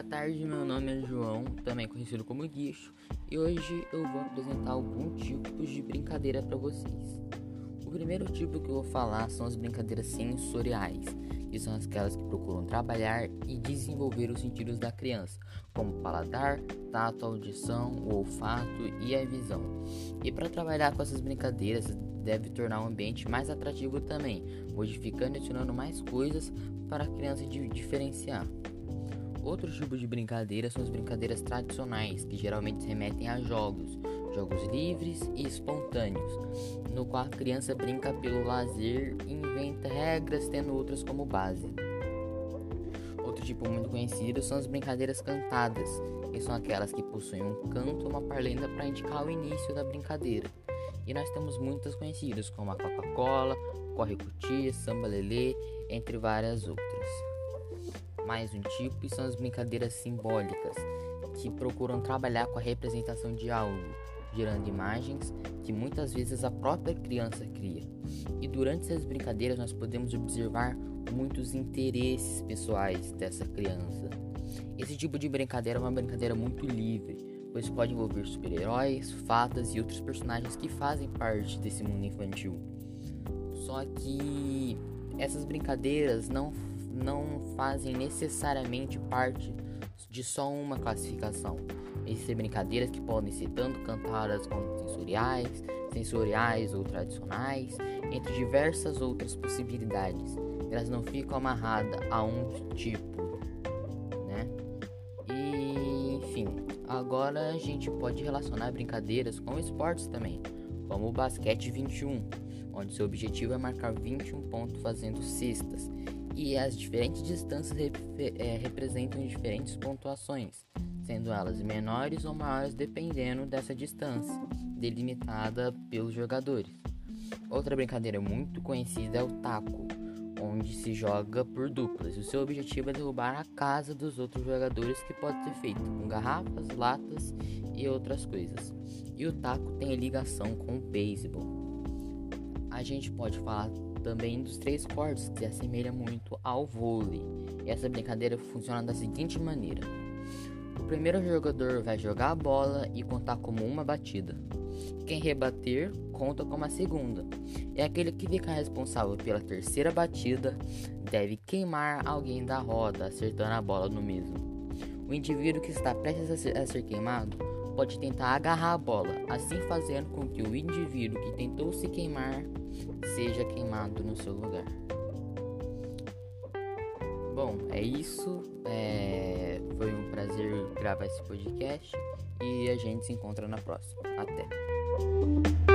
tarde, meu nome é João, também conhecido como Guicho, e hoje eu vou apresentar alguns tipos de brincadeira para vocês. O primeiro tipo que eu vou falar são as brincadeiras sensoriais, que são aquelas que procuram trabalhar e desenvolver os sentidos da criança, como paladar, tato, audição, o olfato e a visão. E para trabalhar com essas brincadeiras, deve tornar o ambiente mais atrativo também, modificando e adicionando mais coisas para a criança diferenciar. Outro tipo de brincadeira são as brincadeiras tradicionais, que geralmente remetem a jogos, jogos livres e espontâneos, no qual a criança brinca pelo lazer e inventa regras, tendo outras como base. Outro tipo muito conhecido são as brincadeiras cantadas, que são aquelas que possuem um canto ou uma parlenda para indicar o início da brincadeira. E nós temos muitas conhecidas, como a Coca-Cola, Corre Cutia, Samba Lelê, entre várias outras mais um tipo e são as brincadeiras simbólicas, que procuram trabalhar com a representação de algo, gerando imagens que muitas vezes a própria criança cria. E durante essas brincadeiras nós podemos observar muitos interesses pessoais dessa criança. Esse tipo de brincadeira é uma brincadeira muito livre, pois pode envolver super-heróis, fadas e outros personagens que fazem parte desse mundo infantil. Só que essas brincadeiras não não fazem necessariamente parte de só uma classificação. Existem brincadeiras que podem ser tanto cantadas como sensoriais, sensoriais ou tradicionais, entre diversas outras possibilidades. Elas não ficam amarradas a um tipo, né? E, enfim, agora a gente pode relacionar brincadeiras com esportes também, como o basquete 21, onde seu objetivo é marcar 21 pontos fazendo cestas e as diferentes distâncias é, representam diferentes pontuações, sendo elas menores ou maiores dependendo dessa distância, delimitada pelos jogadores. Outra brincadeira muito conhecida é o taco, onde se joga por duplas. O seu objetivo é derrubar a casa dos outros jogadores, que pode ser feito com garrafas, latas e outras coisas. E o taco tem ligação com o beisebol. A gente pode falar também dos três cortes, que se assemelha muito ao vôlei. E essa brincadeira funciona da seguinte maneira: o primeiro jogador vai jogar a bola e contar como uma batida. Quem rebater conta como a segunda. É aquele que fica responsável pela terceira batida deve queimar alguém da roda, acertando a bola no mesmo. O indivíduo que está prestes a ser queimado pode tentar agarrar a bola, assim fazendo com que o indivíduo que tentou se queimar seja queimado no seu lugar. Bom, é isso. É... Foi um prazer gravar esse podcast e a gente se encontra na próxima. Até!